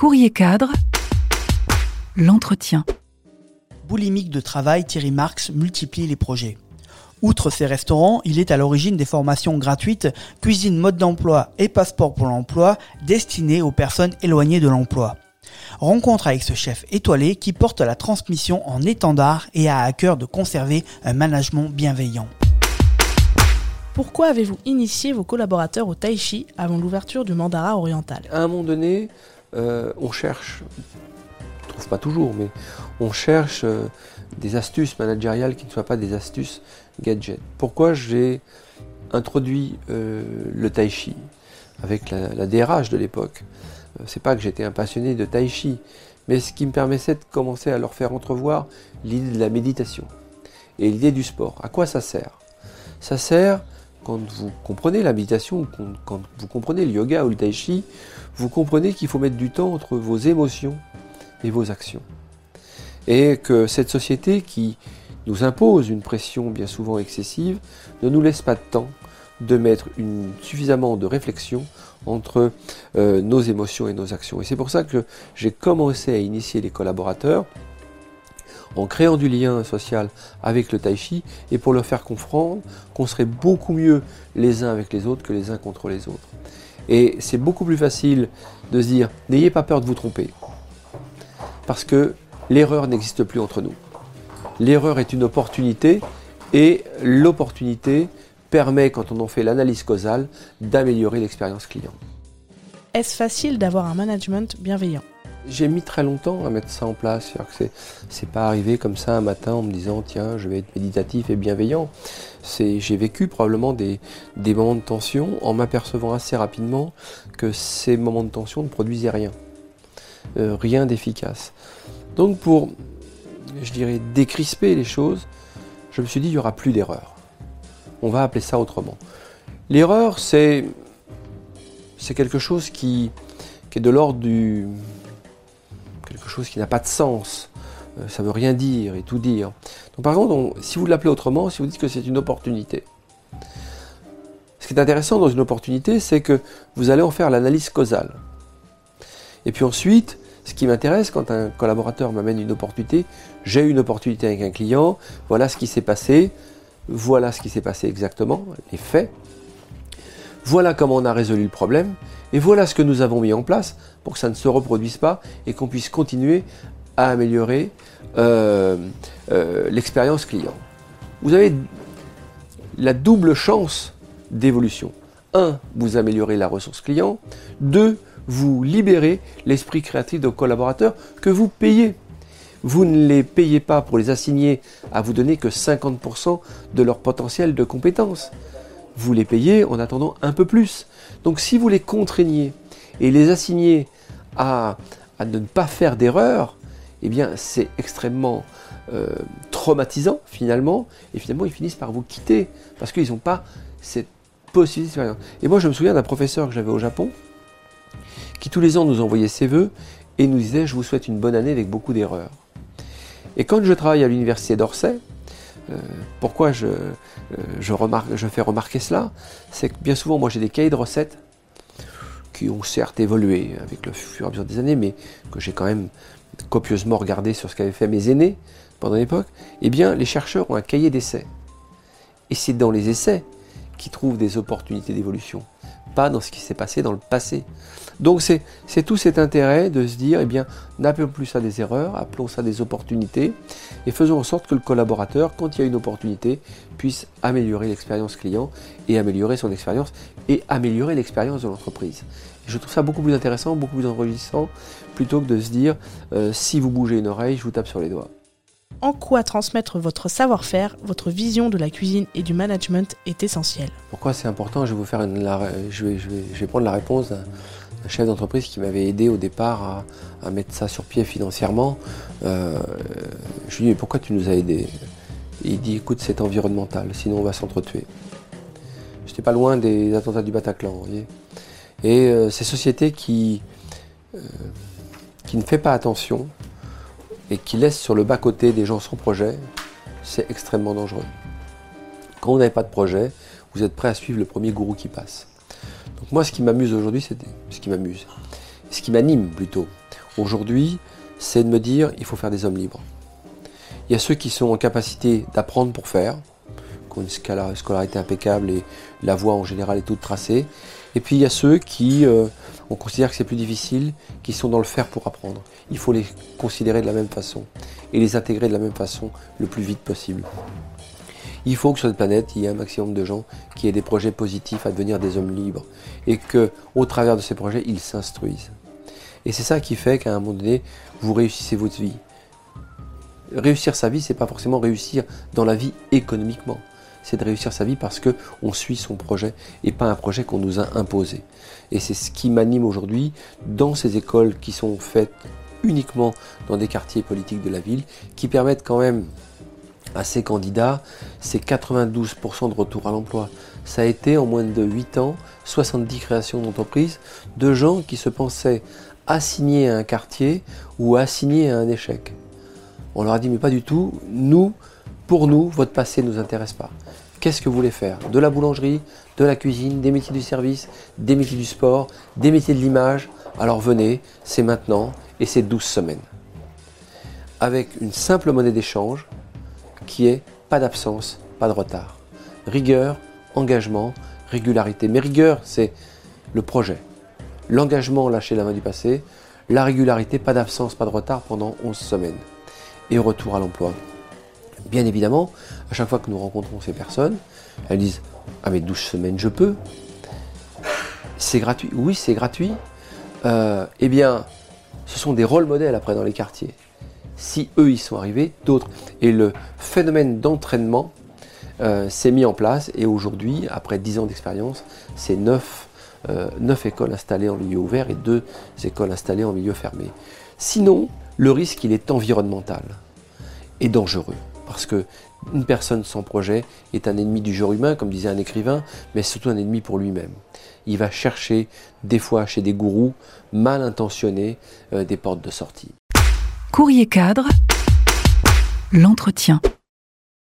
Courrier cadre, l'entretien. Boulimique de travail, Thierry Marx multiplie les projets. Outre ses restaurants, il est à l'origine des formations gratuites Cuisine mode d'emploi et Passeport pour l'emploi destinées aux personnes éloignées de l'emploi. Rencontre avec ce chef étoilé qui porte la transmission en étendard et a à cœur de conserver un management bienveillant. Pourquoi avez-vous initié vos collaborateurs au tai chi avant l'ouverture du Mandara oriental? À un moment donné, euh, on cherche, on trouve pas toujours, mais on cherche euh, des astuces managériales qui ne soient pas des astuces gadgets. Pourquoi j'ai introduit euh, le tai chi avec la, la DRH de l'époque? C'est pas que j'étais un passionné de tai chi, mais ce qui me permettait de commencer à leur faire entrevoir l'idée de la méditation et l'idée du sport. À quoi ça sert? Ça sert quand vous comprenez la méditation, quand vous comprenez le yoga ou le tai chi, vous comprenez qu'il faut mettre du temps entre vos émotions et vos actions. Et que cette société qui nous impose une pression bien souvent excessive ne nous laisse pas de temps de mettre suffisamment de réflexion entre euh, nos émotions et nos actions. Et c'est pour ça que j'ai commencé à initier les collaborateurs en créant du lien social avec le tai chi et pour leur faire comprendre qu'on serait beaucoup mieux les uns avec les autres que les uns contre les autres. Et c'est beaucoup plus facile de se dire n'ayez pas peur de vous tromper parce que l'erreur n'existe plus entre nous. L'erreur est une opportunité et l'opportunité permet, quand on en fait l'analyse causale, d'améliorer l'expérience client. Est-ce facile d'avoir un management bienveillant? J'ai mis très longtemps à mettre ça en place. C'est, c'est pas arrivé comme ça un matin en me disant tiens, je vais être méditatif et bienveillant. C'est, j'ai vécu probablement des, des moments de tension en m'apercevant assez rapidement que ces moments de tension ne produisaient rien. Euh, rien d'efficace. Donc pour, je dirais, décrisper les choses, je me suis dit il n'y aura plus d'erreur. On va appeler ça autrement. L'erreur, c'est, c'est quelque chose qui, qui est de l'ordre du, chose qui n'a pas de sens. Euh, ça veut rien dire et tout dire. Donc par contre, si vous l'appelez autrement, si vous dites que c'est une opportunité, ce qui est intéressant dans une opportunité, c'est que vous allez en faire l'analyse causale. Et puis ensuite, ce qui m'intéresse quand un collaborateur m'amène une opportunité, j'ai une opportunité avec un client, voilà ce qui s'est passé, voilà ce qui s'est passé exactement, les faits, voilà comment on a résolu le problème, et voilà ce que nous avons mis en place pour que ça ne se reproduise pas et qu'on puisse continuer à améliorer euh, euh, l'expérience client. Vous avez la double chance d'évolution. Un, vous améliorez la ressource client. Deux, vous libérez l'esprit créatif de vos collaborateurs que vous payez. Vous ne les payez pas pour les assigner à vous donner que 50% de leur potentiel de compétences vous les payez en attendant un peu plus. Donc si vous les contraignez et les assignez à, ne pas faire d'erreur, eh bien c'est extrêmement euh, traumatisant finalement, et finalement ils finissent par vous quitter parce qu'ils n'ont pas cette possibilité. Et moi je me souviens d'un professeur que j'avais au Japon qui tous les ans nous envoyait ses voeux et nous disait je vous souhaite une bonne année avec beaucoup d'erreurs. Et quand je travaille à l'université d'Orsay, pourquoi je, euh, je, remarque, je fais remarquer cela? C'est que bien souvent, moi j'ai des cahiers de recettes qui ont certes évolué avec le fur et à mesure des années, mais que j'ai quand même copieusement regardé sur ce qu'avaient fait mes aînés pendant l'époque. Eh bien, les chercheurs ont un cahier d'essais. Et c'est dans les essais qu'ils trouvent des opportunités d'évolution pas dans ce qui s'est passé dans le passé. Donc c'est tout cet intérêt de se dire, eh bien, n'appelons plus ça des erreurs, appelons ça des opportunités, et faisons en sorte que le collaborateur, quand il y a une opportunité, puisse améliorer l'expérience client et améliorer son expérience et améliorer l'expérience de l'entreprise. Je trouve ça beaucoup plus intéressant, beaucoup plus enrichissant, plutôt que de se dire, euh, si vous bougez une oreille, je vous tape sur les doigts en quoi transmettre votre savoir-faire, votre vision de la cuisine et du management est essentiel. Pourquoi c'est important? Je vais, vous faire prendre la réponse d'un chef d'entreprise qui m'avait aidé au départ à, mettre ça sur pied financièrement. Euh, je lui dis mais pourquoi tu nous as aidés? Il dit écoute c'est environnemental, sinon on va s'entretuer. J'étais pas loin des attentats du Bataclan, vous voyez. Et euh, ces sociétés qui, euh, qui ne font pas attention et qui laisse sur le bas-côté des gens sans projet, c'est extrêmement dangereux. Quand vous n'avez pas de projet, vous êtes prêt à suivre le premier gourou qui passe. Donc moi, ce qui m'amuse aujourd'hui, c'est ce qui m'amuse, ce qui m'anime plutôt, aujourd'hui, c'est de me dire il faut faire des hommes libres. Il y a ceux qui sont en capacité d'apprendre pour faire, qui ont une scolarité impeccable et la voie en général est toute tracée. Et puis il y a ceux qui, euh, on considère que c'est plus difficile, qui sont dans le faire pour apprendre. Il faut les considérer de la même façon et les intégrer de la même façon le plus vite possible. Il faut que sur cette planète, il y ait un maximum de gens qui aient des projets positifs à devenir des hommes libres et que, au travers de ces projets, ils s'instruisent. Et c'est ça qui fait qu'à un moment donné, vous réussissez votre vie. Réussir sa vie, c'est pas forcément réussir dans la vie économiquement. C'est de réussir sa vie parce que on suit son projet et pas un projet qu'on nous a imposé. Et c'est ce qui m'anime aujourd'hui dans ces écoles qui sont faites uniquement dans des quartiers politiques de la ville, qui permettent quand même à ces candidats, c'est 92% de retour à l'emploi. Ça a été en moins de 8 ans, 70 créations d'entreprises de gens qui se pensaient assignés à un quartier ou assignés à un échec. On leur a dit mais pas du tout, nous, pour nous, votre passé ne nous intéresse pas. Qu'est-ce que vous voulez faire? De la boulangerie, de la cuisine, des métiers du service, des métiers du sport, des métiers de l'image? Alors venez, c'est maintenant et c'est 12 semaines. Avec une simple monnaie d'échange, qui est pas d'absence, pas de retard. Rigueur, engagement, régularité. Mais rigueur, c'est le projet. L'engagement, lâcher la main du passé. La régularité, pas d'absence, pas de retard pendant 11 semaines. Et retour à l'emploi. Bien évidemment, à chaque fois que nous rencontrons ces personnes, elles disent Ah, mais 12 semaines, je peux. C'est gratuit. Oui, c'est gratuit. Euh, eh bien, ce sont des rôles modèles après dans les quartiers si eux y sont arrivés, d'autres. Et le phénomène d'entraînement euh, s'est mis en place et aujourd'hui, après 10 ans d'expérience, c'est 9, euh, écoles installées en milieu ouvert et 2 écoles installées en milieu fermé. Sinon, le risque, il est environnemental et dangereux. Parce que une personne sans projet est un ennemi du genre humain, comme disait un écrivain, mais surtout un ennemi pour lui-même. Il va chercher, des fois chez des gourous mal intentionnés, euh, des portes de sortie. Courrier cadre, l'entretien.